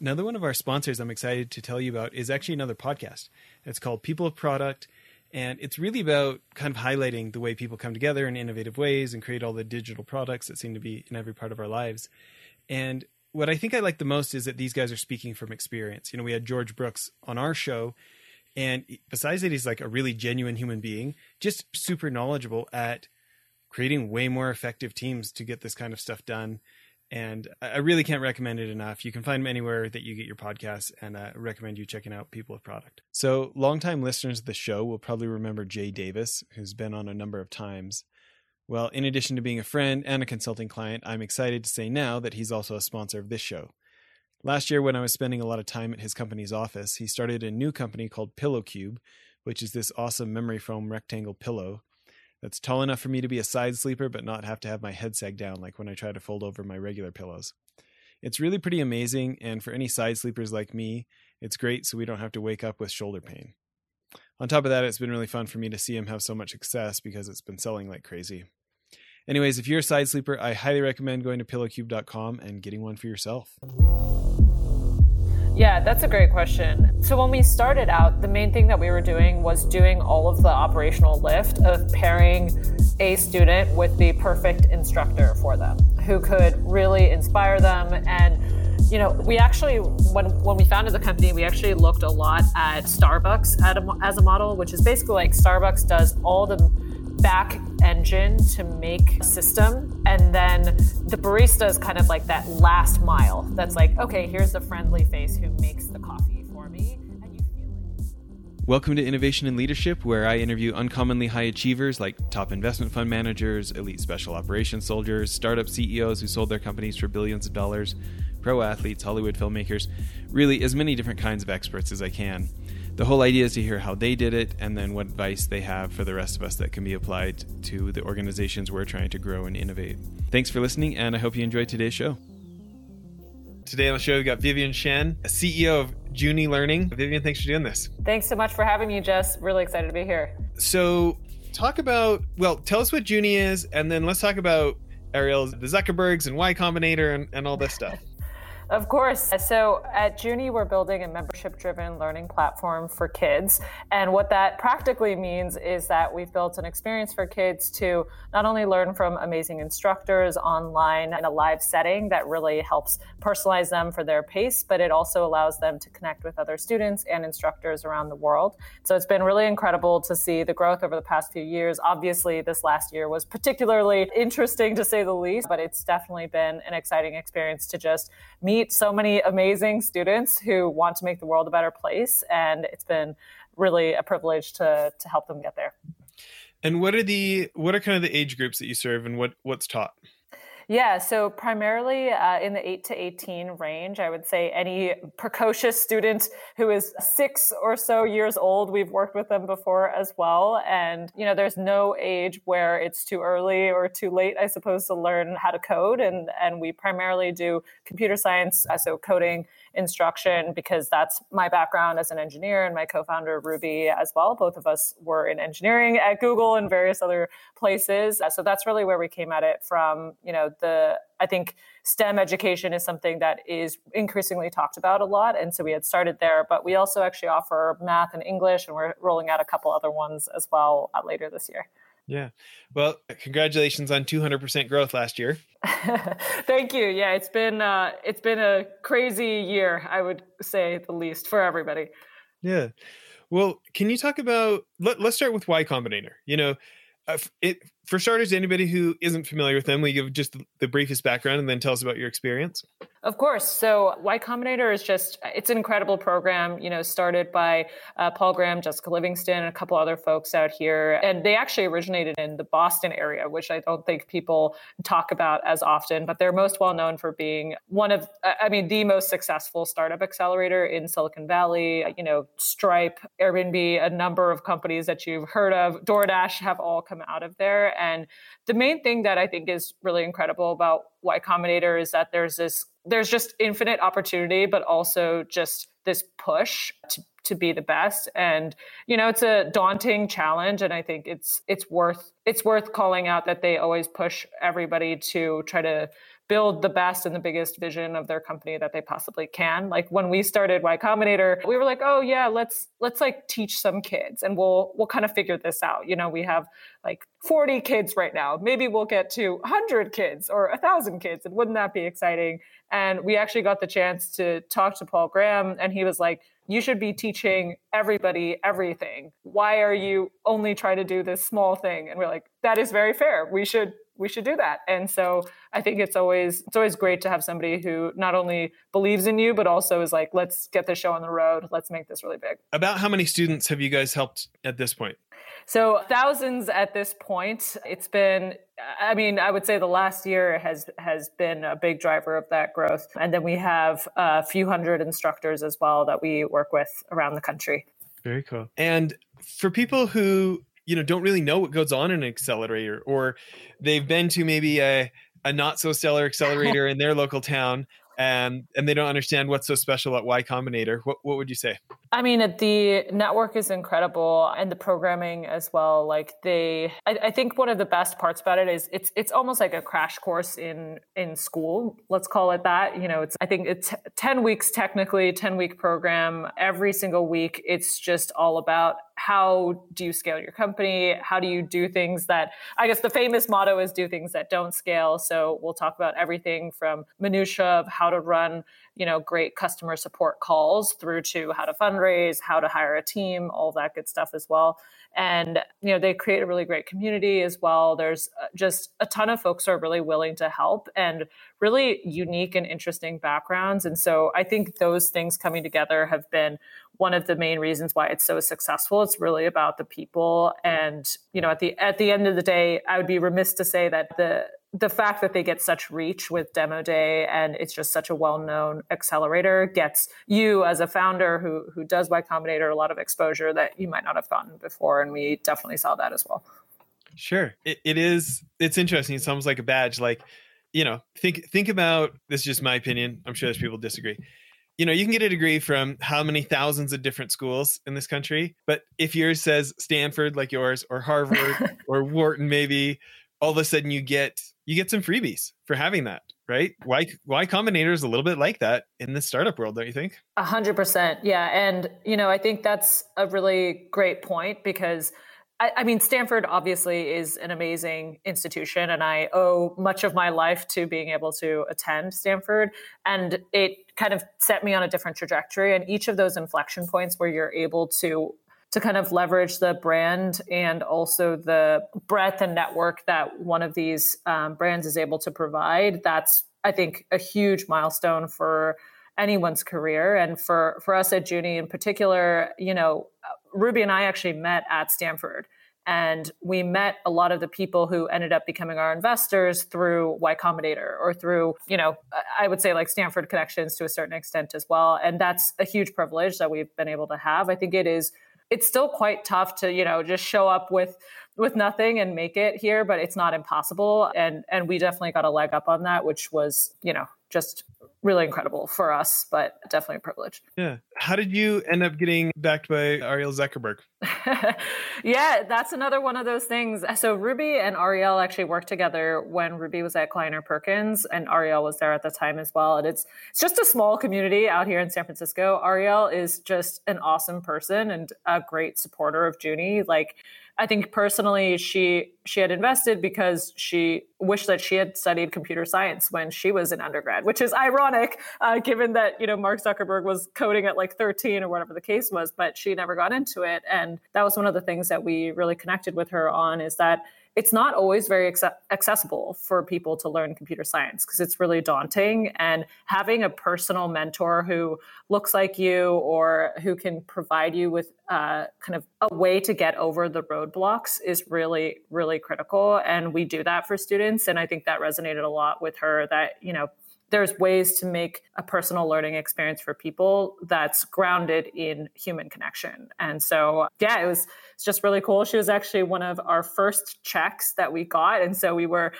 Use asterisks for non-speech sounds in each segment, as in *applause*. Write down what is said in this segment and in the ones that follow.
Another one of our sponsors I'm excited to tell you about is actually another podcast. It's called People of Product, and it's really about kind of highlighting the way people come together in innovative ways and create all the digital products that seem to be in every part of our lives. And what I think I like the most is that these guys are speaking from experience. You know, we had George Brooks on our show, and besides that, he's like a really genuine human being, just super knowledgeable at creating way more effective teams to get this kind of stuff done and I really can't recommend it enough. You can find them anywhere that you get your podcasts, and uh, I recommend you checking out People of Product. So, longtime listeners of the show will probably remember Jay Davis, who's been on a number of times. Well, in addition to being a friend and a consulting client, I'm excited to say now that he's also a sponsor of this show. Last year, when I was spending a lot of time at his company's office, he started a new company called Pillow Cube, which is this awesome memory foam rectangle pillow that's tall enough for me to be a side sleeper but not have to have my head sag down like when I try to fold over my regular pillows. It's really pretty amazing, and for any side sleepers like me, it's great so we don't have to wake up with shoulder pain. On top of that, it's been really fun for me to see him have so much success because it's been selling like crazy. Anyways, if you're a side sleeper, I highly recommend going to pillowcube.com and getting one for yourself. Yeah, that's a great question. So, when we started out, the main thing that we were doing was doing all of the operational lift of pairing a student with the perfect instructor for them who could really inspire them and you know, we actually when when we founded the company, we actually looked a lot at Starbucks a, as a model, which is basically like Starbucks does all the back engine to make system and then the barista is kind of like that last mile that's like okay here's the friendly face who makes the coffee for me. Welcome to Innovation and Leadership, where I interview uncommonly high achievers like top investment fund managers, elite special operations soldiers, startup CEOs who sold their companies for billions of dollars, pro athletes, Hollywood filmmakers, really as many different kinds of experts as I can the whole idea is to hear how they did it and then what advice they have for the rest of us that can be applied to the organizations we're trying to grow and innovate. Thanks for listening, and I hope you enjoyed today's show. Today on the show, we've got Vivian Shen, CEO of Juni Learning. Vivian, thanks for doing this. Thanks so much for having me, Jess. Really excited to be here. So, talk about, well, tell us what Juni is, and then let's talk about Arielle's, the Zuckerbergs, and Y Combinator, and, and all this stuff. Of course. So at Juni, we're building a membership driven learning platform for kids. And what that practically means is that we've built an experience for kids to not only learn from amazing instructors online in a live setting that really helps personalize them for their pace, but it also allows them to connect with other students and instructors around the world. So it's been really incredible to see the growth over the past few years. Obviously, this last year was particularly interesting to say the least, but it's definitely been an exciting experience to just meet so many amazing students who want to make the world a better place. And it's been really a privilege to, to help them get there. And what are the what are kind of the age groups that you serve and what what's taught? Yeah, so primarily uh, in the 8 to 18 range, I would say any precocious student who is six or so years old, we've worked with them before as well. And, you know, there's no age where it's too early or too late, I suppose, to learn how to code. And, and we primarily do computer science, so coding instruction because that's my background as an engineer and my co-founder Ruby as well. Both of us were in engineering at Google and various other places. So that's really where we came at it from. You know, the I think STEM education is something that is increasingly talked about a lot, and so we had started there. But we also actually offer math and English, and we're rolling out a couple other ones as well uh, later this year. Yeah. Well, congratulations on 200% growth last year. *laughs* Thank you. Yeah, it's been uh it's been a crazy year, I would say the least for everybody. Yeah. Well, can you talk about let, let's start with Y Combinator. You know, uh, it for starters, anybody who isn't familiar with them, will you give just the briefest background and then tell us about your experience? Of course. So Y Combinator is just, it's an incredible program, you know, started by uh, Paul Graham, Jessica Livingston, and a couple other folks out here. And they actually originated in the Boston area, which I don't think people talk about as often, but they're most well known for being one of, I mean, the most successful startup accelerator in Silicon Valley. You know, Stripe, Airbnb, a number of companies that you've heard of, DoorDash have all come out of there. And the main thing that I think is really incredible about Y Combinator is that there's this there's just infinite opportunity, but also just this push to, to be the best. And you know, it's a daunting challenge, and I think it's it's worth it's worth calling out that they always push everybody to try to build the best and the biggest vision of their company that they possibly can. Like when we started Y Combinator, we were like, oh yeah, let's let's like teach some kids and we'll we'll kind of figure this out. You know, we have like 40 kids right now. Maybe we'll get to 100 kids or 1,000 kids. And wouldn't that be exciting? And we actually got the chance to talk to Paul Graham and he was like, you should be teaching everybody everything. Why are you only trying to do this small thing? And we're like, that is very fair. We should we should do that. And so I think it's always it's always great to have somebody who not only believes in you but also is like, let's get the show on the road. Let's make this really big. About how many students have you guys helped at this point? So thousands at this point. It's been I mean, I would say the last year has has been a big driver of that growth. And then we have a few hundred instructors as well that we work with around the country. Very cool. And for people who you know don't really know what goes on in an accelerator or they've been to maybe a, a not so stellar accelerator in their local town and and they don't understand what's so special at Y Combinator. What what would you say? I mean, the network is incredible, and the programming as well. Like they, I, I, think one of the best parts about it is it's it's almost like a crash course in in school. Let's call it that. You know, it's I think it's ten weeks technically, ten week program. Every single week, it's just all about how do you scale your company? How do you do things that I guess the famous motto is do things that don't scale. So we'll talk about everything from minutia of how to run, you know, great customer support calls through to how to fundraise, how to hire a team, all that good stuff as well. And you know, they create a really great community as well. There's uh, just a ton of folks are really willing to help and really unique and interesting backgrounds. And so I think those things coming together have been one of the main reasons why it's so successful. It's really about the people. And, you know, at the at the end of the day, I would be remiss to say that the the fact that they get such reach with demo day and it's just such a well-known accelerator gets you as a founder who who does y combinator a lot of exposure that you might not have gotten before and we definitely saw that as well. Sure. It, it is it's interesting. It's almost like a badge. Like you know think think about this is just my opinion. I'm sure there's people disagree. You know, you can get a degree from how many thousands of different schools in this country, but if yours says Stanford like yours or Harvard *laughs* or Wharton maybe, all of a sudden you get you get some freebies for having that, right? Why Y Combinator is a little bit like that in the startup world, don't you think? A hundred percent, yeah. And you know, I think that's a really great point because I, I, mean, Stanford obviously is an amazing institution, and I owe much of my life to being able to attend Stanford. And it kind of set me on a different trajectory. And each of those inflection points where you're able to to kind of leverage the brand and also the breadth and network that one of these um, brands is able to provide, that's I think a huge milestone for anyone's career and for for us at Juni in particular. You know, Ruby and I actually met at Stanford. And we met a lot of the people who ended up becoming our investors through Y Combinator or through, you know, I would say like Stanford connections to a certain extent as well. And that's a huge privilege that we've been able to have. I think it is, it's still quite tough to, you know, just show up with with nothing and make it here, but it's not impossible. And and we definitely got a leg up on that, which was, you know, just really incredible for us, but definitely a privilege. Yeah. How did you end up getting backed by Arielle Zuckerberg? *laughs* yeah, that's another one of those things. So Ruby and Arielle actually worked together when Ruby was at Kleiner Perkins and Arielle was there at the time as well. And it's it's just a small community out here in San Francisco. Arielle is just an awesome person and a great supporter of Juni. Like I think personally she she had invested because she wished that she had studied computer science when she was in undergrad, which is ironic uh, given that you know Mark Zuckerberg was coding at like 13 or whatever the case was, but she never got into it, and that was one of the things that we really connected with her on is that it's not always very accessible for people to learn computer science because it's really daunting. And having a personal mentor who looks like you or who can provide you with uh, kind of a way to get over the roadblocks is really, really critical. And we do that for students. And I think that resonated a lot with her that, you know, there's ways to make a personal learning experience for people that's grounded in human connection. And so, yeah, it was it's just really cool. She was actually one of our first checks that we got, and so we were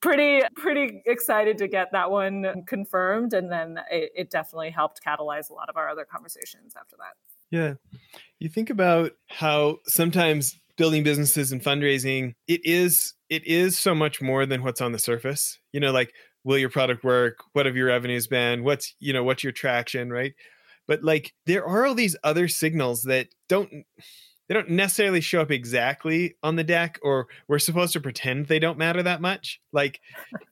pretty pretty excited to get that one confirmed. And then it, it definitely helped catalyze a lot of our other conversations after that. Yeah. You think about how sometimes building businesses and fundraising it is it is so much more than what's on the surface. You know like will your product work? What have your revenues been? What's, you know, what's your traction, right? But like there are all these other signals that don't they don't necessarily show up exactly on the deck or we're supposed to pretend they don't matter that much. Like,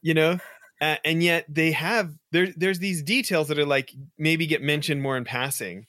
you know, uh, and yet they have there there's these details that are like maybe get mentioned more in passing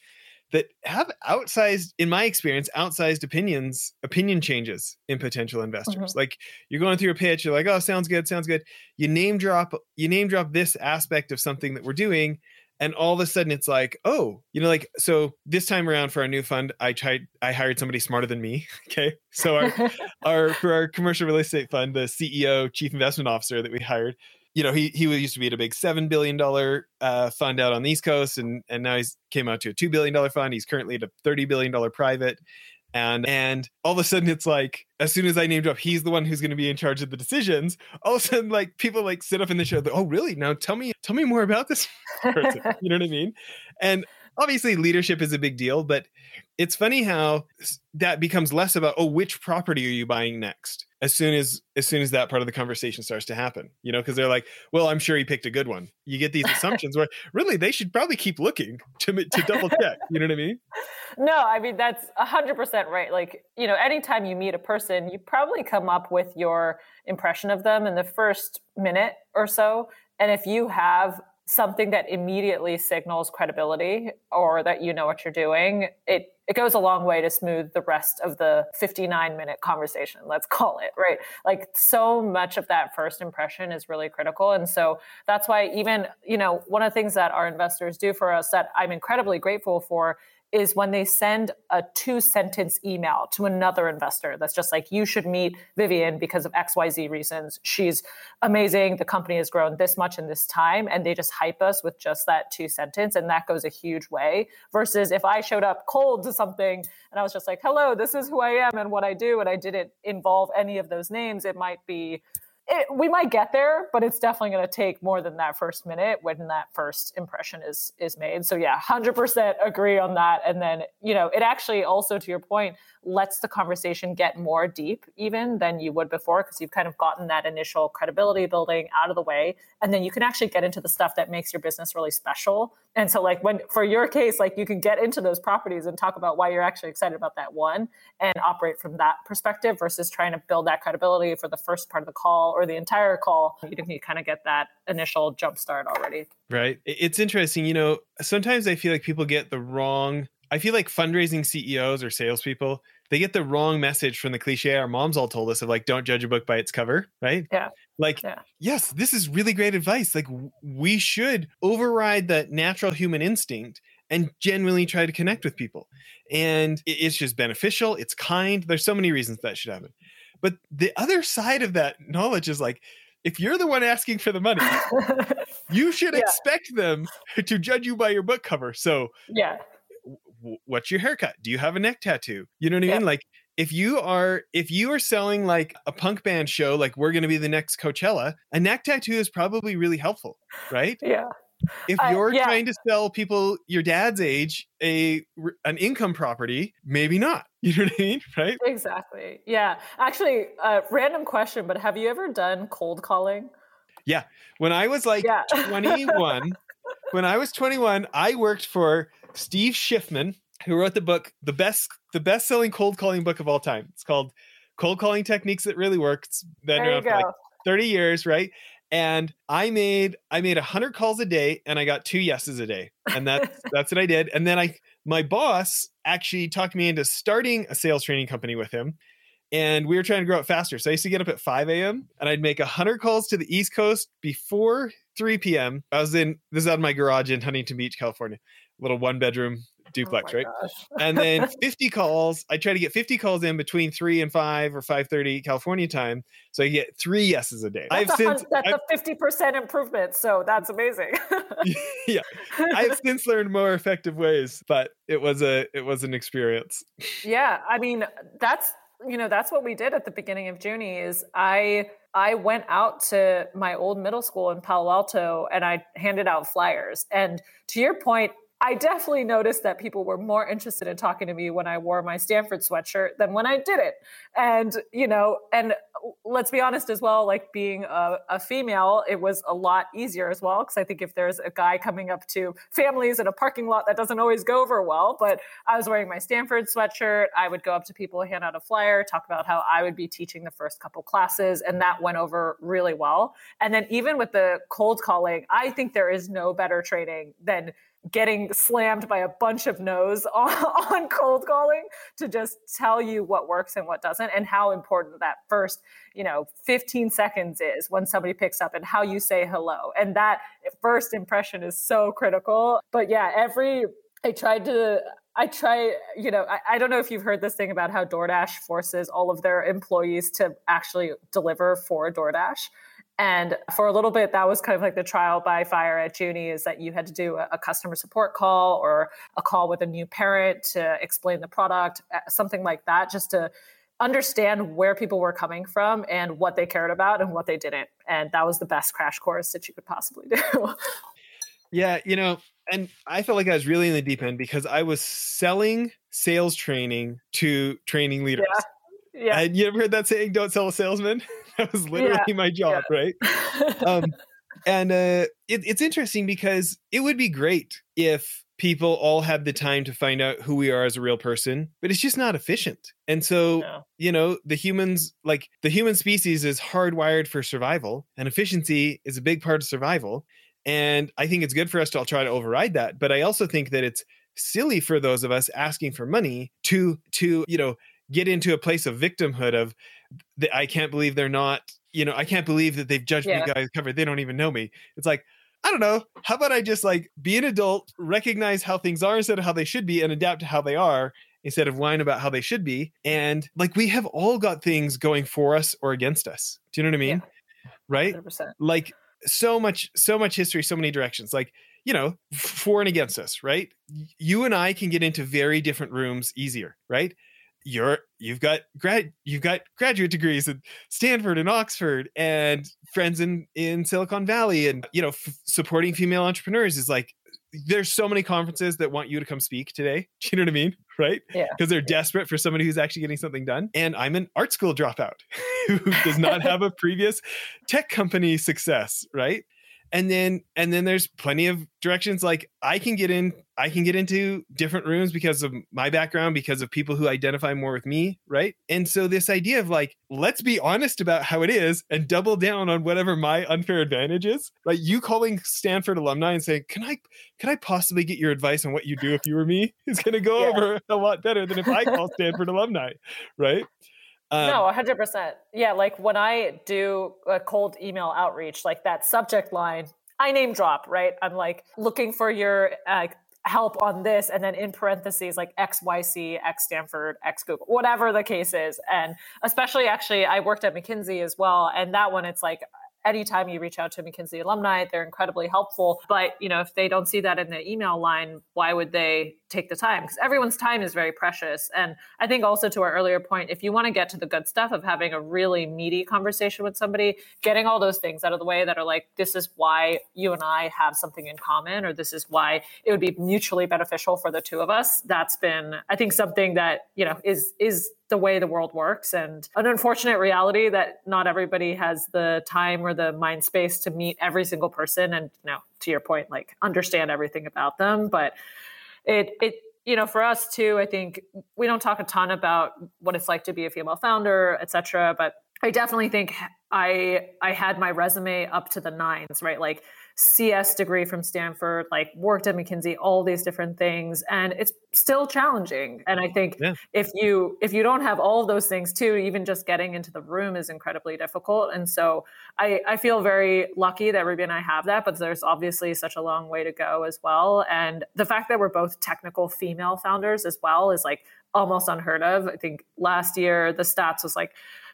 that have outsized in my experience outsized opinions opinion changes in potential investors. Mm-hmm. like you're going through a pitch you're like oh sounds good sounds good. You name drop you name drop this aspect of something that we're doing and all of a sudden it's like oh you know like so this time around for our new fund i tried i hired somebody smarter than me *laughs* okay? So our *laughs* our for our commercial real estate fund the ceo chief investment officer that we hired you know, he he used to be at a big seven billion dollar uh, fund out on the East Coast, and and now he's came out to a two billion dollar fund. He's currently at a thirty billion dollar private, and and all of a sudden it's like as soon as I named up, he's the one who's going to be in charge of the decisions. All of a sudden, like people like sit up in the show. Like, oh, really? Now tell me tell me more about this *laughs* person. *laughs* you know what I mean? And obviously, leadership is a big deal, but it's funny how that becomes less about oh, which property are you buying next as soon as as soon as that part of the conversation starts to happen you know because they're like well i'm sure he picked a good one. You get these assumptions where really they should probably keep looking to to double check you know what i mean? No i mean that's 100% right like you know anytime you meet a person you probably come up with your impression of them in the first minute or so and if you have something that immediately signals credibility or that you know what you're doing it it goes a long way to smooth the rest of the 59 minute conversation let's call it right? Like so much of that first impression is really critical. And so that's why even you know one of the things that our investors do for us that i'm incredibly grateful for is when they send a two sentence email to another investor that's just like, you should meet Vivian because of XYZ reasons. She's amazing. The company has grown this much in this time. And they just hype us with just that two sentence. And that goes a huge way. Versus if I showed up cold to something and I was just like, hello, this is who I am and what I do, and I didn't involve any of those names, it might be it, we might get there, but it's definitely going to take more than that first minute when that first impression is is made. So yeah, hundred percent agree on that. And then you know, it actually also, to your point, lets the conversation get more deep even than you would before because you've kind of gotten that initial credibility building out of the way, and then you can actually get into the stuff that makes your business really special. And so, like when for your case, like you can get into those properties and talk about why you're actually excited about that one and operate from that perspective versus trying to build that credibility for the first part of the call or the entire call, you can kind of get that initial jump start already. Right. It's interesting. You know, sometimes I feel like people get the wrong. I feel like fundraising CEOs or salespeople, they get the wrong message from the cliche our moms all told us of like, don't judge a book by its cover, right? Yeah. Like, yeah. yes, this is really great advice. Like, we should override that natural human instinct and genuinely try to connect with people. And it's just beneficial. It's kind. There's so many reasons that should happen. But the other side of that knowledge is like, if you're the one asking for the money, *laughs* you should yeah. expect them *laughs* to judge you by your book cover. So, yeah. W- what's your haircut? Do you have a neck tattoo? You know what I yeah. mean? Like, if you are if you are selling like a punk band show, like we're going to be the next Coachella, a neck tattoo is probably really helpful, right? Yeah if you're uh, yeah. trying to sell people your dad's age a an income property maybe not. *laughs* You know what i mean? Right? Exactly. Yeah. Actually uh, random question but have you ever done cold calling? Yeah. When i was like yeah. 21 *laughs* when i was 21 i worked for steve schiffman who wrote the book the best the best selling cold calling book of all time. It's called cold calling techniques that really work. It's been around for like 30 years right and i made i made 100 calls a day and i got two yeses a day and that's *laughs* that's what i did and then i my boss actually talked me into starting a sales training company with him and we were trying to grow it faster so i used to get up at 5 a.m and i'd make 100 calls to the east coast before 3 p.m i was in this is out of my garage in huntington beach california little one bedroom Oh duplex, oh right? and then *laughs* 50 calls. I try to get 50 calls in between three and five or 5:30 California time, so I get three yeses a day. That's, I've a, since, that's I've, a 50% improvement, so that's amazing. *laughs* yeah, I've *laughs* since learned more effective ways, but it was a it was an experience. Yeah, I mean that's you know that's what we did at the beginning of Juni is I I went out to my old middle school in Palo Alto and I handed out flyers. And to your point, I definitely noticed that people were more interested in talking to me when I wore my Stanford sweatshirt than when I didn't. And, you know, and let's be honest as well, like being a, a female, it was a lot easier as well. Cause I think if there's a guy coming up to families in a parking lot, that doesn't always go over well. But I was wearing my Stanford sweatshirt. I would go up to people, hand out a flyer, talk about how I would be teaching the first couple classes. And that went over really well. And then even with the cold calling, I think there is no better training than getting slammed by a bunch of no's *laughs* on, on, cold calling to just tell you what works and what doesn't and how important that first you know 15 seconds is when somebody picks up and how you say hello and that first impression is so critical but yeah every i tried to I try, you know, I, I, don't know if you've heard this thing about how DoorDash forces all of their employees to actually deliver for DoorDash. And for a little bit, that was kind of like the trial by fire at Juni is that you had to do a, a, customer support call or a call with a new parent to explain the product, uh, something like that, just to understand where people were coming from and what they cared about and what they didn't. And that was the best crash course that you could possibly do. yeah, you know, and I felt like I was really in the deep end because I was selling sales training to training leaders. Yeah. Yeah. And you ever heard that saying, don't sell a salesman? *laughs* that was literally yeah. my job, yeah. right? *laughs* um, and uh, it, it's interesting because it would be great if people all have the time to find out who we are as a real person, but it's just not efficient. And so, no. you know, the humans, like the human species is hardwired for survival, and efficiency is a big part of survival. And I think it's good for us to all try to override that. But I also think that it's silly for those of us asking for money to to you know get into a place of victimhood of the, I can't believe they're not, you know, I can't believe that they've judged yeah. me guys covered. They don't even know me. It's like, I don't know. How about I just like be an adult, recognize how things are instead of how they should be, and adapt to how they are instead of whine about how they should be. And like we have all got things going for us or against us. Do you know what I mean? Yeah. Right? 100%. Like so much, so much history, so many directions. Like, you know, for and against us, right? You and I can get into very different rooms easier, right? You're you've got grad you've got graduate degrees at Stanford and Oxford and friends in in Silicon Valley and you know f- supporting female entrepreneurs is like there's so many conferences that want you to come speak today. *laughs* Do you know what I mean? Right? Yeah. Because they're desperate for somebody who's actually getting something done. And I'm an art school dropout *laughs* who does not *laughs* have a previous tech company success, right? And then and then there's plenty of directions like i can get in i can get into different rooms because of my background because of people who identify more with me right? And so this idea of like let's be honest about how it is and double down on whatever my unfair advantage is. Right you calling stanford alumni and saying can i can i possibly get your advice on what you do if you were me is going to go yeah. over a lot better than if i call stanford alumni right um, no, 100%. Yeah, like when I do a cold email outreach, like that subject line, I name drop, right? I'm like looking for your uh, help on this, and then in parentheses, like XYC, X Stanford, X Google, whatever the case is. And especially, actually, I worked at McKinsey as well. And that one, it's like, anytime you reach out to McKinsey alumni, they're incredibly helpful. But you know, if they don't see that in the email line, why would they take the time? Because everyone's time is very precious. And I think also to our earlier point, if you want to get to the good stuff of having a really meaty conversation with somebody, getting all those things out of the way that are like, this is why you and I have something in common, or this is why it would be mutually beneficial for the two of us. That's been, I think, something that you know is is the way the world works and an unfortunate reality that not everybody has the time or the mind space to meet every single person. And you know to your point like understand everything about them. But it it you know for us too i think we don't talk a ton about what it's like to be a female founder etc but i definitely think i i had my resume up to the nines right? Like CS degree from Stanford, like worked at McKinsey, all these different things, and it's still challenging. And I think yeah. if you if you don't have all of those things too, even just getting into the room is incredibly difficult. And so I, I feel very lucky that Ruby and I have that, but there's obviously such a long way to go as well. And the fact that we're both technical female founders as well is like almost unheard of. I think last year the stats was like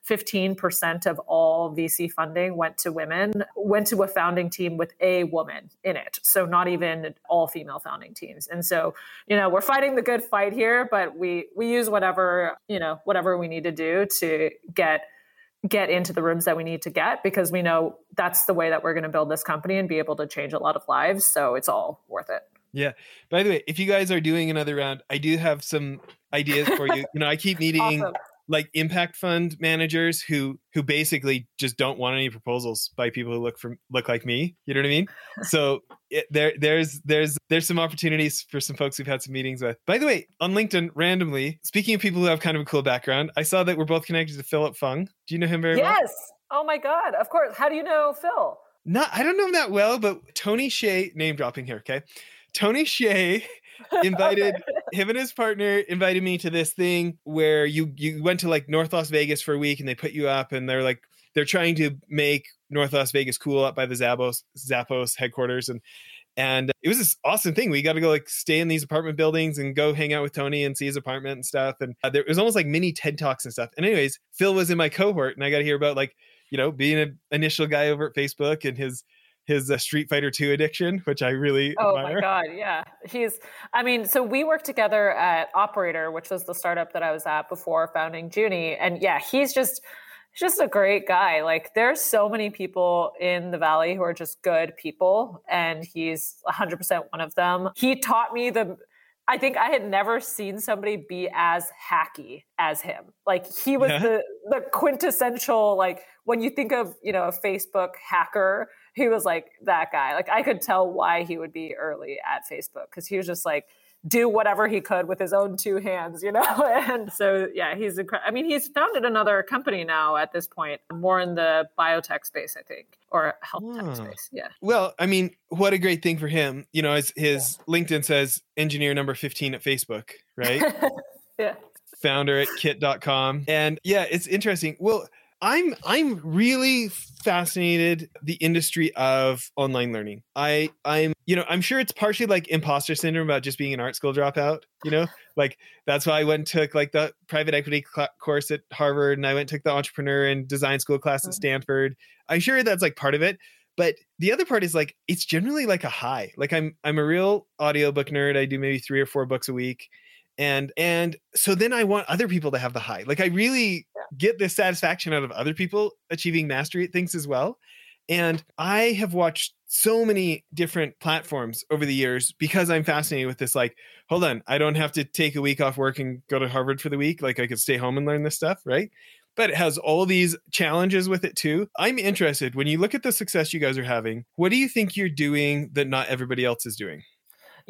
15% of all VC funding went to women, went to a founding team with a woman in it. So not even all female founding teams. And so, you know, we're fighting the good fight here, but we we use whatever, you know, whatever we need to do to get get into the rooms that we need to get because we know that's the way that we're going to build this company and be able to change a lot of lives. So it's all worth it. Yeah. By the way, if you guys are doing another round, I do have some ideas for you. *laughs* you know, I keep meeting awesome. Like impact fund managers who who basically just don't want any proposals by people who look from look like me. You know what I mean? so it, there there's there's there's some opportunities for some folks we've had some meetings with. By the way, on LinkedIn, randomly speaking of people who have kind of a cool background, I saw that we're both connected to Philip Fung. Do you know him very yes. well? Yes. Oh my God! Of course. How do you know Phil? Not I don't know him that well, but Tony Hsieh name dropping here. Okay, Tony Hsieh *laughs* invited *laughs* him and his partner invited me to this thing where you you went to like North Las Vegas for a week and they put you up and they're like they're trying to make North Las Vegas cool up by the Zappos Zappos headquarters and and it was this awesome thing. We got to go like stay in these apartment buildings and go hang out with Tony and see his apartment and stuff. And uh, there it was almost like mini TED talks and stuff. And anyways, Phil was in my cohort and I got to hear about like you know being an initial guy over at Facebook and his his uh, Street Fighter 2 addiction, which I really Oh admire. my god, yeah. He's I mean, so we worked together at Operator, which was the startup that I was at before founding Juni, and yeah, he's just just a great guy. Like there's so many people in the valley who are just good people and he's 100% one of them. He taught me the I think I had never seen somebody be as hacky as him. Like he was yeah. the the quintessential like when you think of, you know, a Facebook hacker, he was like that guy. Like I could tell why he would be early at Facebook because he was just like do whatever he could with his own two hands, you know? *laughs* and so, yeah, he's incredible. I mean, he's founded another company now at this point, more in the biotech space, I think, or health tech hmm. space. Yeah. Well, I mean, what a great thing for him. You know, as his yeah. LinkedIn says, engineer number 15 at Facebook, right? *laughs* yeah. Founder at kit.com. And yeah, it's interesting. Well, I'm I'm really fascinated the industry of online learning. I I'm you know I'm sure it's partially like imposter syndrome about just being an art school dropout. You know, like that's why I went and took like the private equity cl- course at Harvard, and I went and took the entrepreneur and design school class at mm-hmm. Stanford. I'm sure that's like part of it. But the other part is like it's generally like a high. Like I'm I'm a real audiobook nerd. I do maybe three or four books a week and and so then i want other people to have the high like i really get this satisfaction out of other people achieving mastery at things as well and i have watched so many different platforms over the years because i'm fascinated with this like hold on i don't have to take a week off work and go to harvard for the week like i could stay home and learn this stuff right but it has all these challenges with it too. I'm interested when you look at the success you guys are having, what do you think you're doing that not everybody else is doing?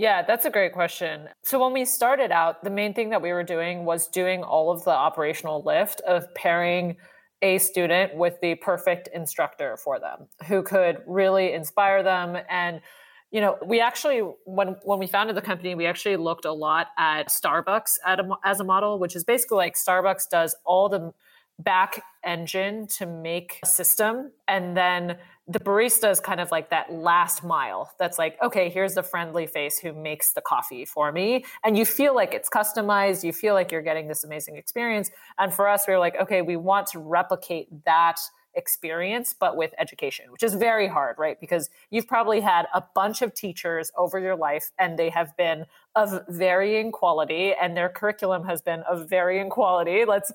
Yeah, that's a great question. So when we started out, the main thing that we were doing was doing all of the operational lift of pairing a student with the perfect instructor for them who could really inspire them and you know we actually when when we founded the company we actually looked a lot at starbucks a, as a model which is basically like starbucks does all the back engine to make a system. And then the barista is kind of like that last mile that's like okay here's the friendly face who makes the coffee for me. And you feel like it's customized. You feel like you're getting this amazing experience. And for us we were like okay we want to replicate that experience but with education which is very hard right? Because you've probably had a bunch of teachers over your life and they have been of varying quality and their curriculum has been of varying quality. Let's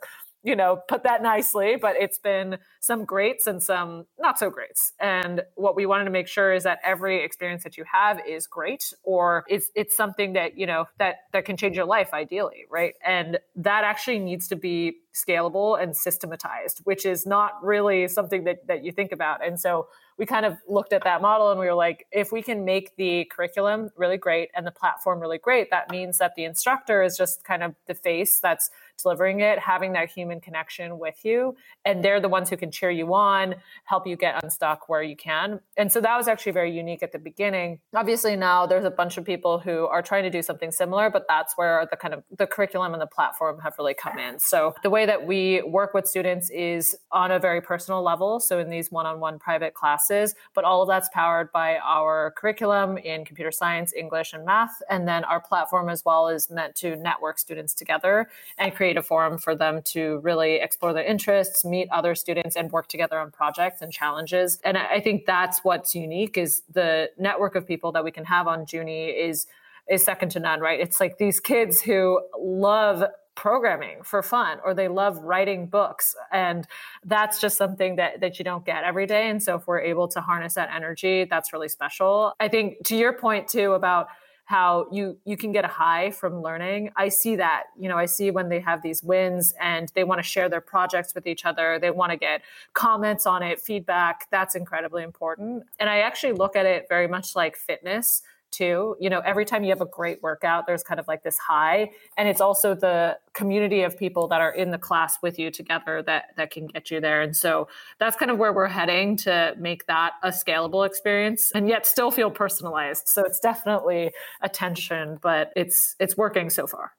you know, put that nicely, but it's been some greats and some not so greats. And what we wanted to make sure is that every experience that you have is great or it's it's something that, you know, that that can change your life ideally, right? And that actually needs to be scalable and systematized, which is not really something that that you think about. And so we kind of looked at that model and we were like, if we can make the curriculum really great and the platform really great, that means that the instructor is just kind of the face that's delivering it, having that human connection with you. And they're the ones who can cheer you on, help you get unstuck where you can. And so that was actually very unique at the beginning. Obviously, now there's a bunch of people who are trying to do something similar, but that's where the kind of the curriculum and the platform have really come in. So the way that we work with students is on a very personal level. So in these one on one private classes, classes, but all of that's powered by our curriculum in computer science, English, and math. And then our platform as well is meant to network students together and create a forum for them to really explore their interests, meet other students, and work together on projects and challenges. And I think that's what's unique is the network of people that we can have on Juni is is second to none, right? It's like these kids who love programming for fun or they love writing books and that's just something that that you don't get every day and so if we're able to harness that energy that's really special i think to your point too about how you you can get a high from learning. I see that. You know, I see when they have these wins and they want to share their projects with each other. They want to get comments on it, feedback. That's incredibly important. And I actually look at it very much like fitness too. You know, every time you have a great workout, there's kind of like this high. And it's also the community of people that are in the class with you together that that can get you there. And so that's kind of where we're heading to make that a scalable experience and yet still feel personalized. So it's definitely attention, but it's it's working so far.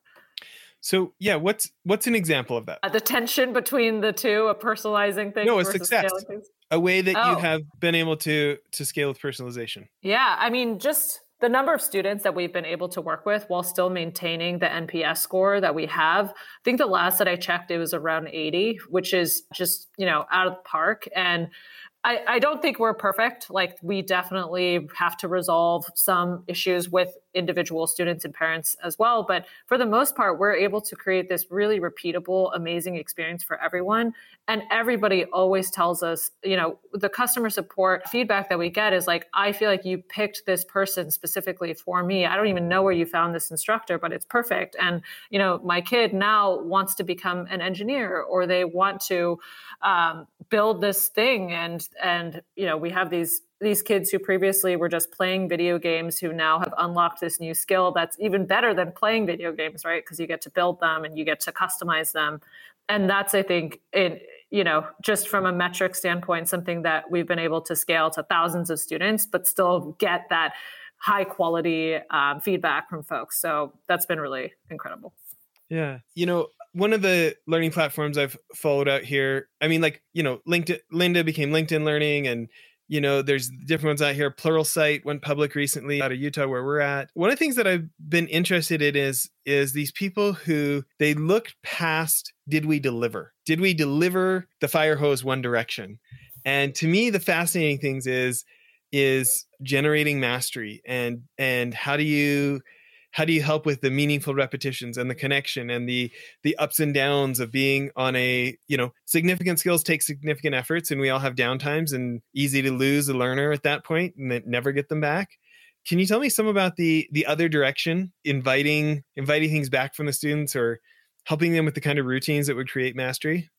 So yeah, what's what's an example of that? Uh, the tension between the two, a personalizing thing. No, a success. A way that oh. you have been able to to scale with personalization. Yeah, I mean, just the number of students that we've been able to work with while still maintaining the NPS score that we have. I think the last that I checked, it was around 80, which is just, you know, out of the park. And I, I don't think we're perfect. Like we definitely have to resolve some issues with individual students and parents as well. But for the most part, we're able to create this really repeatable, amazing experience for everyone. And everybody always tells us, you know, the customer support feedback that we get is like, I feel like you picked this person specifically for me. I don't even know where you found this instructor, but it's perfect. And, you know, my kid now wants to become an engineer or they want to um, build this thing. And, and, you know, we have these these kids who previously were just playing video games who now have unlocked this new skill that's even better than playing video games right? Because you get to build them and you get to customize them. And that's i think in you know just from a metric standpoint something that we've been able to scale to thousands of students but still get that high quality um, feedback from folks. So that's been really incredible. Yeah. You know one of the learning platforms i've followed out here i mean like you know linkedin lynda became linkedin learning and you know there's different ones out here. Plural pluralsight went public recently out of utah where we're at. One of the things that i've been interested in is is these people who they look past did we deliver? Did we deliver the fire hose one direction? And to me the fascinating things is is generating mastery and and how do you how do you help with the meaningful repetitions and the connection and the the ups and downs of being on a you know significant skills take significant efforts and we all have downtimes and easy to lose a learner at that point and then never get them back can you tell me some about the the other direction inviting inviting things back from the students or helping them with the kind of routines that would create mastery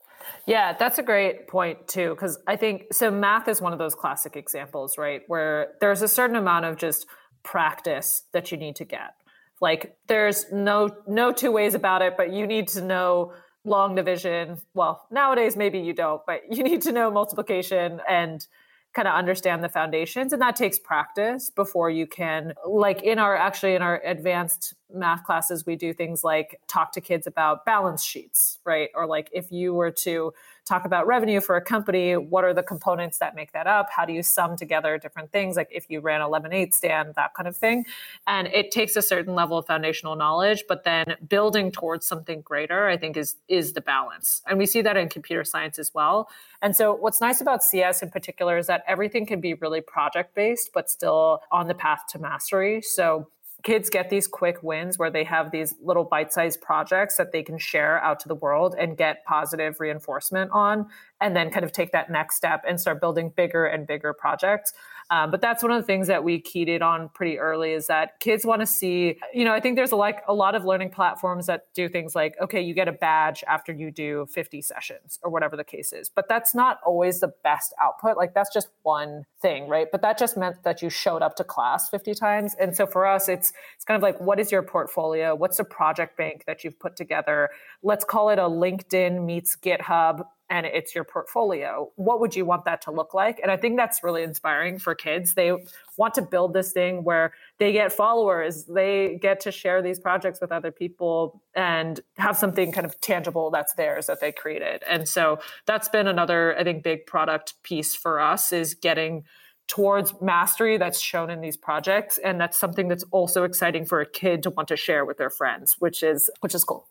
yeah, that's a great point too. Because I think so, math is one of those classic examples, right? Where there's a certain amount of just practice that you need to get. Like there's no no two ways about it, but you need to know long division. Well, nowadays maybe you don't, but you *laughs* need to know multiplication and kind of understand the foundations and that takes practice before you can like in our actually in our advanced math classes we do things like talk to kids about balance sheets right or like if you were to talk about revenue for a company what are the components that make that up? How do you sum together different things? Like if you ran a lemonade stand that kind of thing. And it takes a certain level of foundational knowledge but then building towards something greater i think is is the balance. And we see that in computer science as well. And so what's nice about cs in particular is that everything can be really project based but still on the path to mastery. So kids get these quick wins where they have these little bite-sized projects that they can share out to the world and get positive reinforcement on and then kind of take that next step and start building bigger and bigger projects um, but that's one of the things that we keyed it on pretty early is that kids want to see, you know, I think there's a, like a lot of learning platforms that do things like, okay, you get a badge after you do 50 sessions or whatever the case is. But that's not always the best output. Like that's just one thing, right? But that just meant that you showed up to class 50 times. And so for us, it's it's kind of like, what is your portfolio? What's the project bank that you've put together? Let's call it a LinkedIn meets GitHub and it's your portfolio. What would you want that to look like? And I think that's really inspiring for kids. They want to build this thing where they get followers, they get to share these projects with other people and have something kind of tangible that's theirs that they created. And so that's been another, I think, big product piece for us is getting towards mastery that's shown in these projects and that's something that's also exciting for a kid to want to share with their friends which is which is cool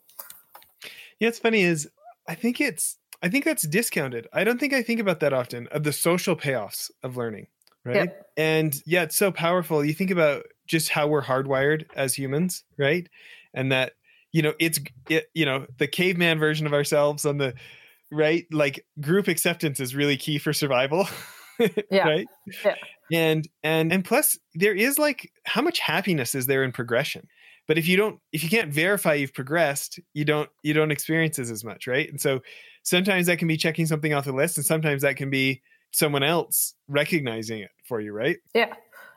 yeah it's funny is i think it's I think that's discounted. I don't think I think about that often of the social payoffs of learning, right? Yep. And yeah, it's so powerful. You think about just how we're hardwired as humans, right? And that you know, it's it, you know, the caveman version of ourselves on the right, like group acceptance is really key for survival. *laughs* yeah. right? Yeah. And and and plus there is like how much happiness is there in progression? But if you don't if you can't verify you've progressed, you don't you don't experience this as much, right? And so sometimes that can be checking something off the list and sometimes that can be someone else recognizing it for you, right? Yeah.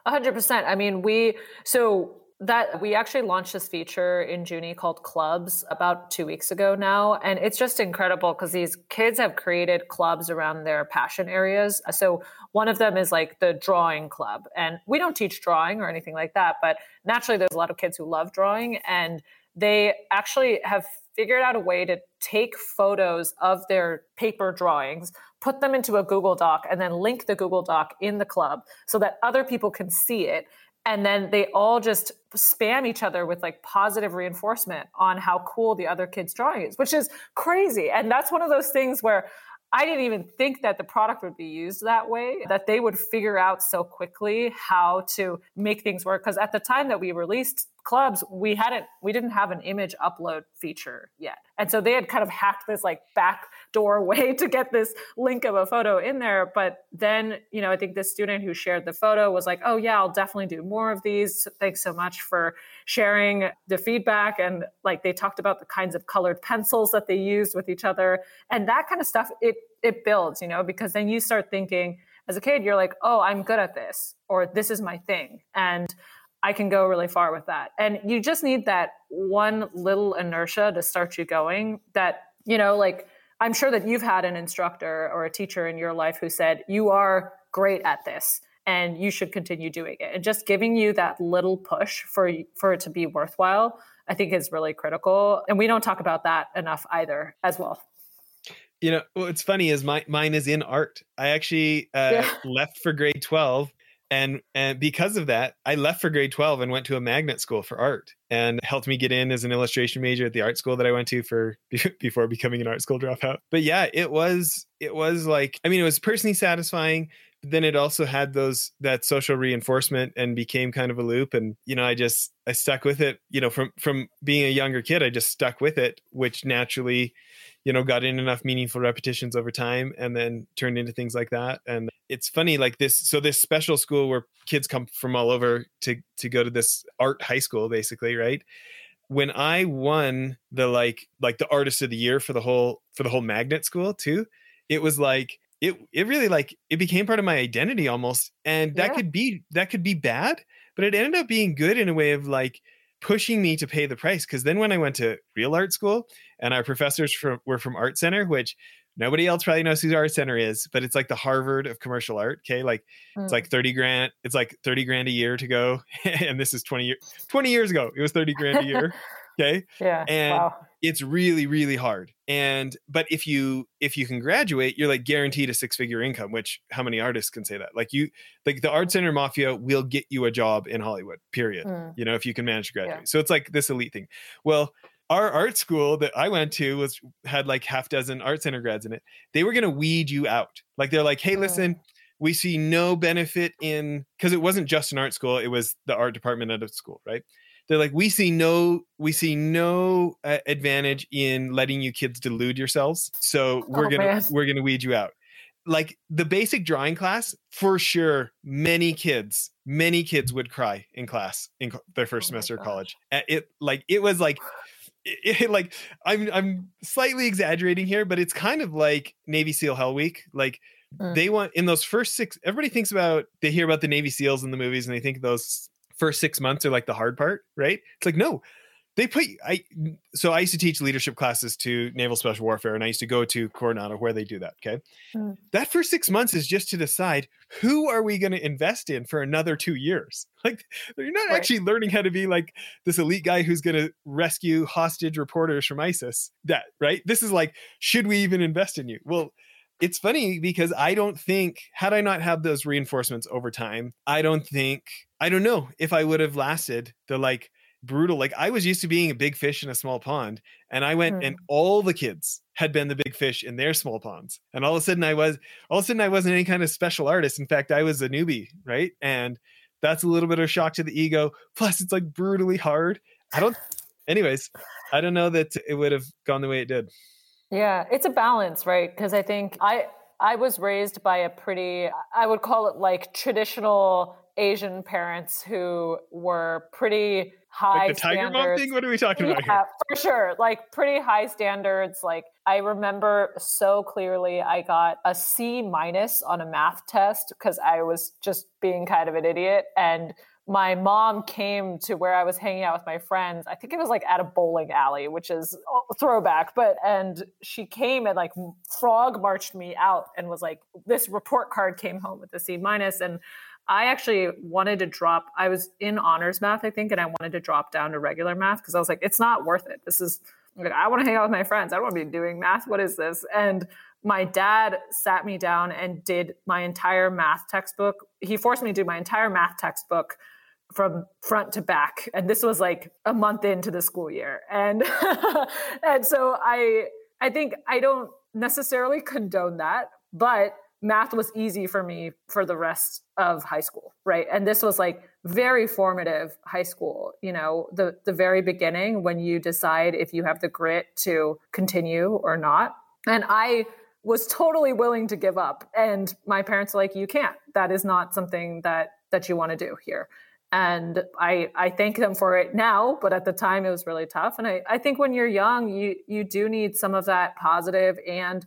100%. I mean, we so that we actually launched this feature in Juni called Clubs about two weeks ago now. And it's just incredible because these kids have created clubs around their passion areas. So one of them is like the drawing club. And we don't teach drawing or anything like that, but naturally there's a lot of kids who love drawing and they actually have figured out a way to take photos of their paper drawings, put them into a Google Doc, and then link the Google Doc in the club so that other people can see it. And then they all just spam each other with like positive reinforcement on how cool the other kid's drawing is which is crazy. And that's one of those things where I didn't even think that the product would be used that way, that they would figure out so quickly how to make things work. Because at the time that we released clubs, we hadn't, we didn't have an image upload feature yet. And so they had kind of hacked this like backdoor *laughs* way to get this link of a photo in there. But then, you know, I think the student who shared the photo was like, oh, yeah, I'll definitely do more of these. Thanks so much for sharing the feedback. And like they talked about the kinds of colored pencils that they used with each other. And that kind of stuff, it, it builds, you know, because then you start thinking, as a kid, you're like, oh, I'm good at this, or this is my thing. And I can go really far with that. And you just need that one little inertia to start you going that, you know, like I'm sure that you've had an instructor or a teacher in your life who said, you are great at this and you should continue doing it. And just giving you that little push for for it to be worthwhile, I think is really critical. And we don't talk about that enough either as well. You know, what's funny is my mine is in art. I actually uh, yeah. *laughs* left for grade 12 and and because of that i left for grade 12 and went to a magnet school for art and helped me get in as an illustration major at the art school that i went to for *laughs* before becoming an art school dropout but yeah it was it was like i mean it was personally satisfying then it also had those that social reinforcement and became kind of a loop and you know i just i stuck with it you know from from being a younger kid i just stuck with it which naturally you know got in enough meaningful repetitions over time and then turned into things like that and it's funny like this so this special school where kids come from all over to to go to this art high school basically right? When i won the like like the artist of the year for the whole for the whole magnet school too it was like it it really like it became part of my identity almost and that yeah. could be that could be bad but it ended up being good in a way of like pushing me to pay the price because then when i went to real art school and our professors from, were from art center which nobody else probably knows who art center is but it's like the harvard of commercial art okay like mm. it's like mm. 30 grand it's like 30 grand a year to go *laughs* and this is 20 years 20 years ago it was 30 grand a year okay yeah and wow. it's really really hard and but if you if you can graduate you're like guaranteed a six figure income which how many artists can say that like you like the art center mafia will get you a job in hollywood period mm. you know if you can manage to graduate yeah. so it's like this elite thing well our art school that I went to was had like half dozen art center grads in it. They were gonna weed you out. Like they're like, hey, listen, mm. we see no benefit in because it wasn't just an art school; it was the art department at a school, right? They're like we see no we see no uh, advantage in letting you kids delude yourselves so we're oh, gonna man. we're gonna weed you out like the basic drawing class for sure many kids many kids would cry in class in their first oh semester of college it like it was like it, it, *laughs* like i'm i'm slightly exaggerating here but it's kind of like navy seal hell week like mm. they want in those first six everybody thinks about they hear about the navy seals in the movies and they think those first six months are like the hard part, right? It's like, no, they put I so I used to teach leadership classes to naval special warfare and I used to go to Coronado where they do that. Okay. Mm. That first six months is just to decide who are we going to invest in for another two years? *laughs* Like you're not right. actually learning how to be like this elite guy who's going to rescue hostage reporters from ISIS. That right? This is like, should we even invest in you? Well, it's funny because I don't think had I not had those reinforcements over time, I don't think I don't know if I would have lasted the like brutal like I was used to being a big fish in a small pond and I went mm. and all the kids had been the big fish in their small ponds and all of a sudden I was all of a sudden I wasn't any kind of special artist in fact I was a newbie right? And that's a little bit of shock to the ego plus it's like brutally hard. I don't anyways I don't know that it would have gone the way it did yeah, it's a balance, right? Because I think I I was raised by a pretty, I would call it like traditional Asian parents who were pretty high like the tiger standards. mom thing what are we talking yeah, about here for sure like pretty high standards like i remember so clearly i got a c minus on a math test because i was just being kind of an idiot and my mom came to where I was hanging out with my friends. I think it was like at a bowling alley, which is throwback, but and she came and like frog marched me out and was like, this report card came home with a C minus. And I actually wanted to drop, I was in honors math, I think, and I wanted to drop down to regular math because I was like, it's not worth it. This is like, I want to hang out with my friends. I don't want to be doing math. What is this? And my dad sat me down and did my entire math textbook. He forced me to do my entire math textbook from front to back and this was like a month into the school year. And *laughs* and so i i think i don't necessarily condone that but math was easy for me for the rest of high school right? And this was like very formative high school you know the the very beginning when you decide if you have the grit to continue or not. And i was totally willing to give up and my parents were like you can't. That is not something that that you want to do here and I, I thank them for it now but at the time it was really tough. And I, I think when you're young you you do need some of that positive and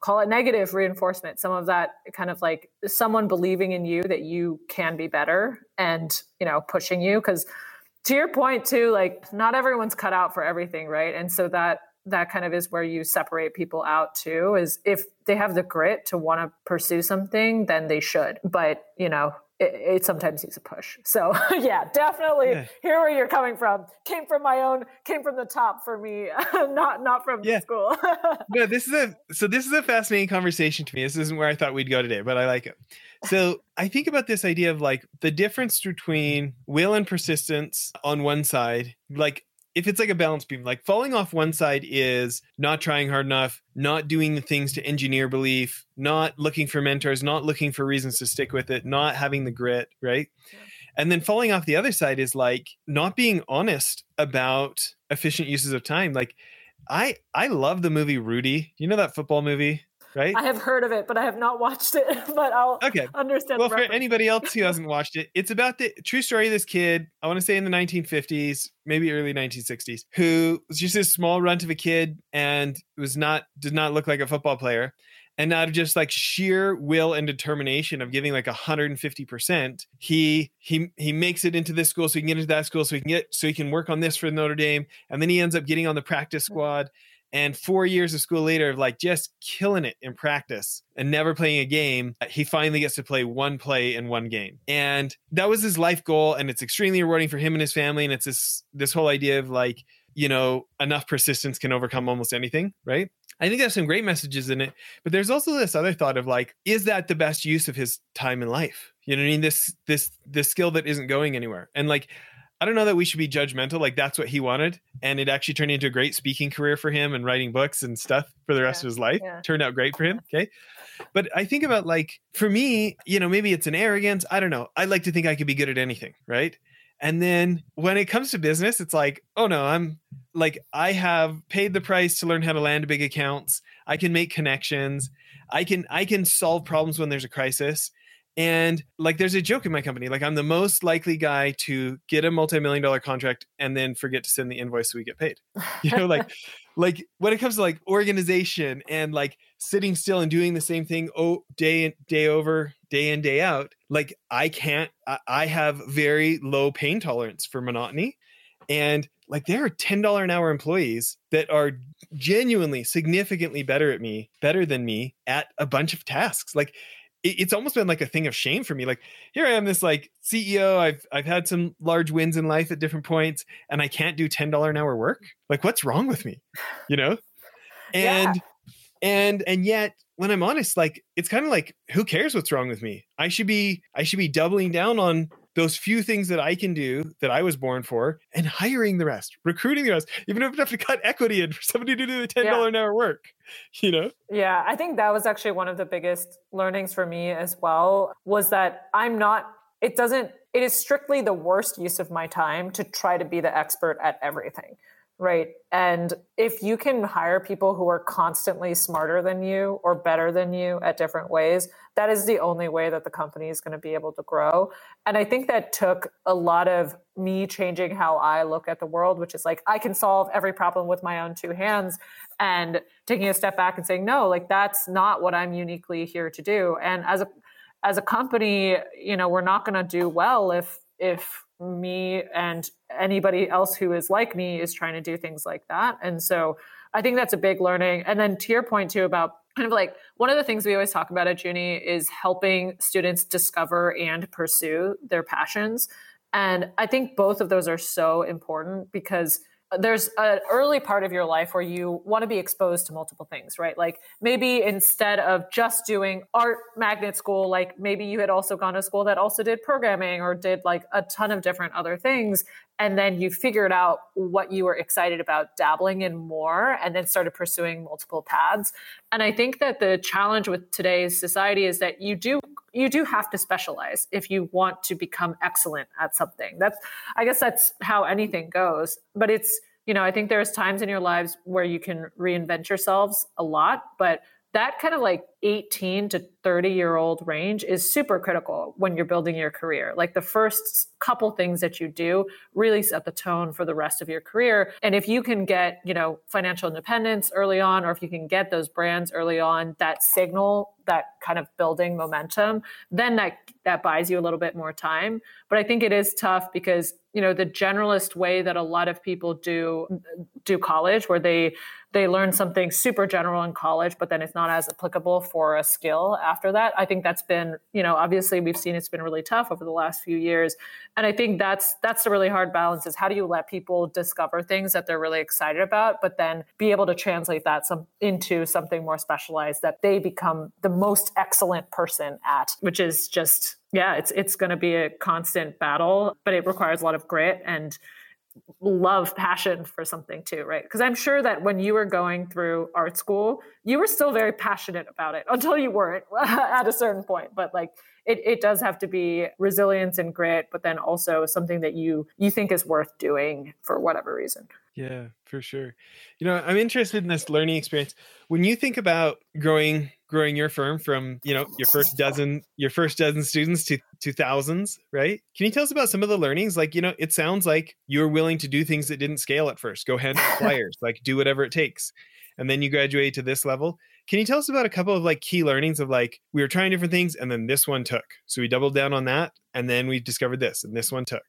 call it negative reinforcement some of that kind of like someone believing in you that you can be better and you know pushing you. Because to your point too like not everyone's cut out for everything right? And so that that kind of is where you separate people out too is if they have the grit to want to pursue something then they should. But you know it, it, sometimes needs a push. So *laughs* yeah, definitely yeah. hear where you're coming from. Came from my own, came from the top for me, *laughs* not not from yeah. school. *laughs* no, this is a so this is a fascinating conversation to me. This isn't where I thought we'd go today, but I like it. So I think about this idea of like the difference between will and persistence on one side, like if it's like a balance beam, like falling off one side is not trying hard enough, not doing the things to engineer belief, not looking for mentors, not looking for reasons to stick with it, not having the grit, right? Yeah. And then falling off the other side is like not being honest about efficient uses of time. Like I I love the movie Rudy. You know that football movie? Right? I have heard of it, but I have not watched it. *laughs* But I'll okay. understand. Well, for anybody else who *laughs* hasn't watched it, it's about the true story of this kid. I want to say in the 1950s, maybe early 1960s, who was just this small runt of a kid and was not did not look like a football player. And out of just like sheer will and determination of giving like 150%, he he he makes it into this school so he can get into that school so he can get so he can work on this for Notre Dame. And then he ends up getting on the practice mm. squad and four years of school later, of like just killing it in practice and never playing a game, uh, he finally gets to play one play in one game. And that was his life goal. And it's extremely rewarding for him and his family. And it's this this whole idea of like, you know, enough persistence can overcome almost anything, right? I think there's some great messages in it, but there's also this other thought of like, is that the best use of his time in life? You know what I mean? This this this skill that isn't going anywhere. And like I don't know that we should be judgmental. Like that's what he wanted, and it actually turned into a great speaking career for him and writing books and stuff for the rest yeah, of his life. Yeah. Turned out great for him. Okay, but I think about like for me, you know, maybe it's an arrogance. I don't know. I like to think I could be good at anything, right? And then when it comes to business, it's like, oh no, I'm like I have paid the price to learn how to land big accounts. I can make connections. I can I can solve problems when there's a crisis and like, there's a joke in my company. Like, I'm the most likely guy to get a multi-million dollar contract and then forget to send the invoice so we get paid. *laughs* You know, like, *laughs* like when it comes to like organization and like sitting still and doing the same thing oh day in day over day in day out like i can't I, I have very low pain tolerance for monotony and like there are $10 an hour employees that are genuinely significantly better at me better than me at a bunch of tasks like it's almost been like a thing of shame for me. Like here I am, this like CEO. I've I've had some large wins in life at different points, and I can't do ten dollar an hour work. Like what's wrong with me? You know, *laughs* and yeah. and and yet when I'm honest, like it's kind of like who cares what's wrong with me? I should be I should be doubling down on those few things that I can do that I was born for and hiring the rest, recruiting the rest, even if I have to cut equity in for somebody to do the $10 yeah. an hour work, you know? Yeah, I think that was actually one of the biggest learnings for me as well was that I'm not, it doesn't, it is strictly the worst use of my time to try to be the expert at everything right? And if you can hire people who are constantly smarter than you or better than you at different ways, that is the only way that the company is going to be able to grow. And I think that took a lot of me changing how I look at the world, which is like, I can solve every problem with my own two hands and taking a step back and saying, no, like that's not what I'm uniquely here to do. And as a, as a company, you know, we're not going to do well if, if me and anybody else who is like me is trying to do things like that. And so I think that's a big learning. And then to your point too about kind of like one of the things we always talk about at Juni is helping students discover and pursue their passions. And I think both of those are so important because there's an early part of your life where you want to be exposed to multiple things, right? Like maybe instead of just doing art magnet school, like maybe you had also gone to school that also did programming or did like a ton of different other things. And then you figured out what you were excited about dabbling in more and then started pursuing multiple paths. And I think that the challenge with today's society is that you do you do have to specialize if you want to become excellent at something. That's I guess that's how anything goes. But it's, you know, I think there's times in your lives where you can reinvent yourselves a lot, but that kind of like 18 to 30 year old range is super critical when you're building your career. Like the first couple things that you do really set the tone for the rest of your career. And if you can get, you know, financial independence early on, or if you can get those brands early on that signal that kind of building momentum, then that that buys you a little bit more time. But I think it is tough because, you know, the generalist way that a lot of people do mm, do college where they they learn something super general in college, but then it's not as applicable for a skill after that. I think that's been, you know, obviously we've seen it's been really tough over the last few years. And I think that's that's the really hard balance is how do you let people discover things that they're really excited about, but then be able to translate that some into something more specialized that they become the most excellent person at, which is just yeah, it's it's going to be a constant battle, but it requires a lot of grit and love passion for something too right? Because i'm sure that when you were going through art school you were still very passionate about it until you weren't *laughs* at a certain point but like it, it does have to be resilience and grit but then also something that you you think is worth doing for whatever reason. Yeah for sure. You know i'm interested in this learning experience. When you think about growing growing your firm from you know your first dozen your first dozen students to to thousands right? Can you tell us about some of the learnings? Like you know it sounds like you're willing to do things that didn't scale at first. Go hand flyers *laughs* like do whatever it takes. And then you graduate to this level can you tell us about a couple of like key learnings of like we were trying different things and then this one took? So we doubled down on that and then we discovered this and this one took.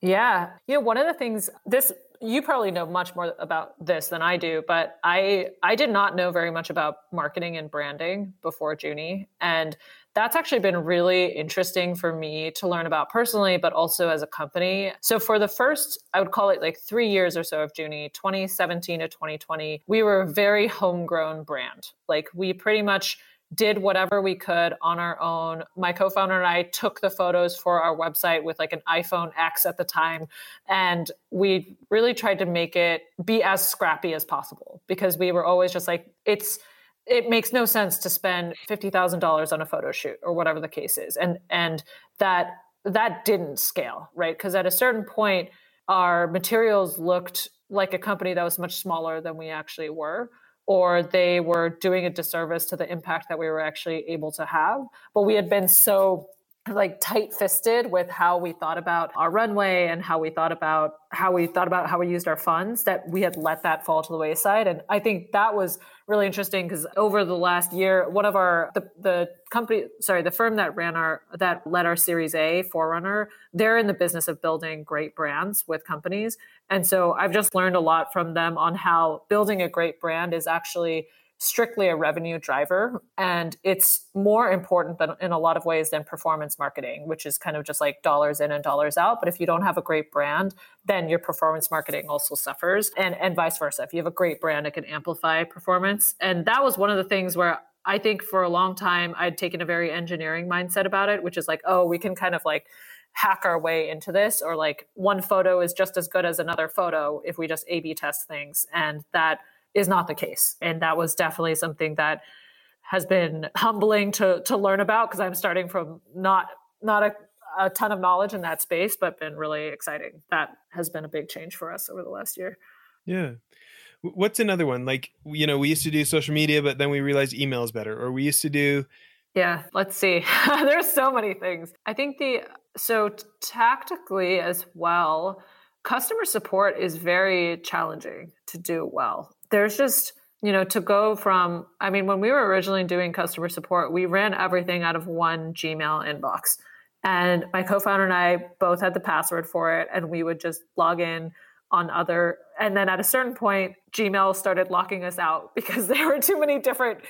Yeah. You know, one of the things this you probably know much more about this than I do, but I I did not know very much about marketing and branding before Juni, and that's actually been really interesting for me to learn about personally, but also as a company. So for the first, I would call it like three years or so of Juni, 2017 to 2020, we were a very homegrown brand. Like we pretty much did whatever we could on our own. My co founder and I took the photos for our website with like an iPhone X at the time. And we really tried to make it be as scrappy as possible because we were always just like, it's, it makes no sense to spend $50,000 on a photo shoot or whatever the case is. And, and that, that didn't scale, right? Because at a certain point, our materials looked like a company that was much smaller than we actually were or they were doing a disservice to the impact that we were actually able to have. But we had been so like tight fisted with how we thought about our runway and how we thought about how we thought about how we used our funds that we had let that fall to the wayside and i think that was really interesting because over the last year one of our the, the company sorry the firm that ran our that led our series a forerunner they're in the business of building great brands with companies. And so i've just learned a lot from them on how building a great brand is actually strictly a revenue driver and it's more important than in a lot of ways than performance marketing which is kind of just like dollars in and dollars out. But if you don't have a great brand then your performance marketing also suffers and and vice versa. If you have a great brand it can amplify performance. And that was one of the things where I think for a long time I'd taken a very engineering mindset about it which is like oh we can kind of like hack our way into this or like one photo is just as good as another photo if we just a b test things. And that is not the case. And that was definitely something that has been humbling to to learn about because I'm starting from not not a, a ton of knowledge in that space, but been really exciting. That has been a big change for us over the last year. Yeah. What's another one? Like, you know, we used to do social media, but then we realized email is better. Or we used to do. Yeah, let's see. *laughs* There's so many things. I think the, so tactically as well, customer support is very challenging to do well. There's just, you know, to go from, I mean, when we were originally doing customer support, we ran everything out of one Gmail inbox. And my co founder and I both had the password for it, and we would just log in on other. And then at a certain point, Gmail started locking us out *laughs* because there were too many different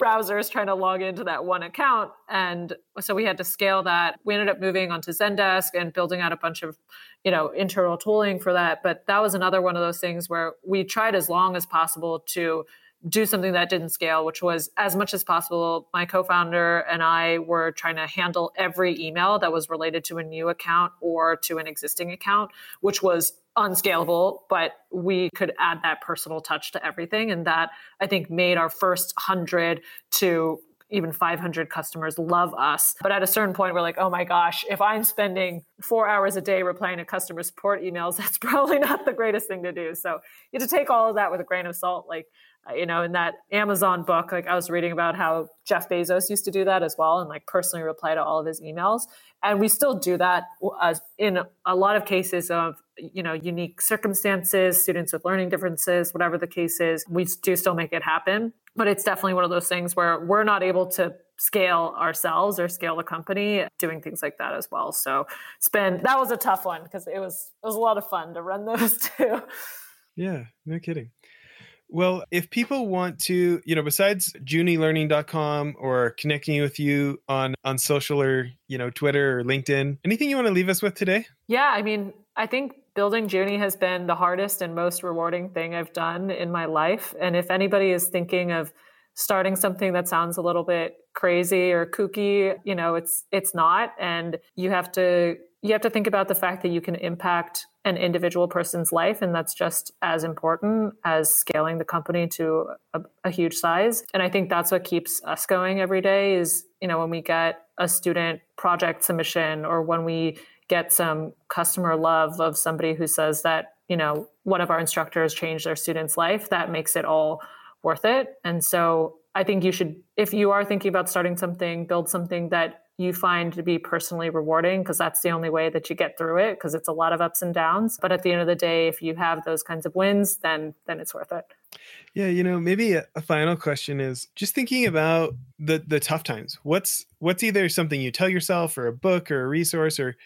browsers trying to log into that one account. And so we had to scale that. We ended up moving onto Zendesk and building out a bunch of, you know, internal tooling for that. But that was another one of those things where we tried as long as possible to do something that didn't scale, which was as much as possible. My co founder and I were trying to handle every email that was related to a new account or to an existing account, which was unscalable, but we could add that personal touch to everything. And that I think made our first 100 to even 500 customers love us. But at a certain point, we're like, oh my gosh, if I'm spending four hours a day replying to customer support emails, *laughs* that's probably not the greatest thing to do. So you have to take all of that with a grain of salt. Like, you know, in that Amazon book, like I was reading about how Jeff Bezos used to do that as well and like personally reply to all of his emails. And we still do that uh, in a lot of cases of you know unique circumstances students with learning differences whatever the case is we do still make it happen. But it's definitely one of those things where we're not able to scale ourselves or scale the company doing things like that as well. So it's been that was a tough one because it was it was a lot of fun to run *laughs* those too yeah no kidding. Well, if people want to, you know, besides junilearning.com or connecting with you on on social or, you know, Twitter or LinkedIn, anything you want to leave us with today? Yeah, I mean, I think building Juni has been the hardest and most rewarding thing I've done in my life. And if anybody is thinking of starting something that sounds a little bit crazy or kooky, you know, it's it's not. And you have to you have to think about the fact that you can impact an individual person's life and that's just as important as scaling the company to a, a, huge size and i think that's what keeps us going every day is you know when we get a student project submission or when we get some customer love of somebody who says that you know one of our instructors changed their student's life that makes it all worth it. And so i think you should if you are thinking about starting something build something that you find to be personally rewarding because that's the only way that you get through it because it's a lot of ups and downs. But at the end of the day if you have those kinds of wins then then it's worth it. Yeah you know maybe a, a, final question is just thinking about the the tough times. What's what's either something you tell yourself or a book or a resource or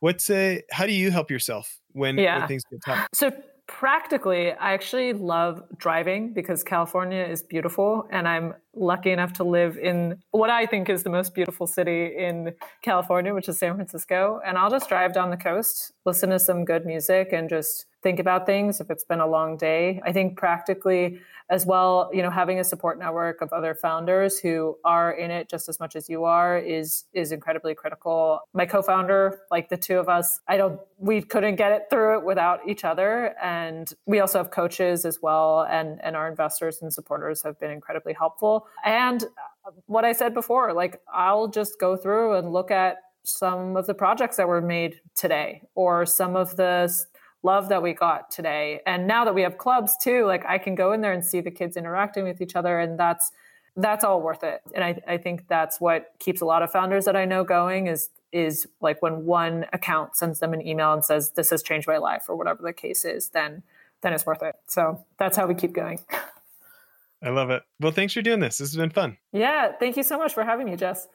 what's a how do you help yourself when, yeah. when things get tough so practically i actually love driving because california is beautiful and i'm lucky enough to live in what i think is the most beautiful city in california which is san francisco and i'll just drive down the coast listen to some good music and just think about things if it's been a long day. I think practically as well you know having a support network of other founders who are in it just as much as you are is is incredibly critical. My co-founder like the two of us i don't we couldn't get it through it without each other. And we also have coaches as well and and our investors and supporters have been incredibly helpful. And what i said before like i'll just go through and look at some of the projects that were made today or some of the love that we got today. And now that we have clubs too, like I can go in there and see the kids interacting with each other and that's that's all worth it. And I, I think that's what keeps a lot of founders that I know going is is like when one account sends them an email and says, This has changed my life or whatever the case is, then then it's worth it. So that's how we keep going. *laughs* I love it. Well, thanks for doing this. This has been fun. Yeah. Thank you so much for having me, Jess.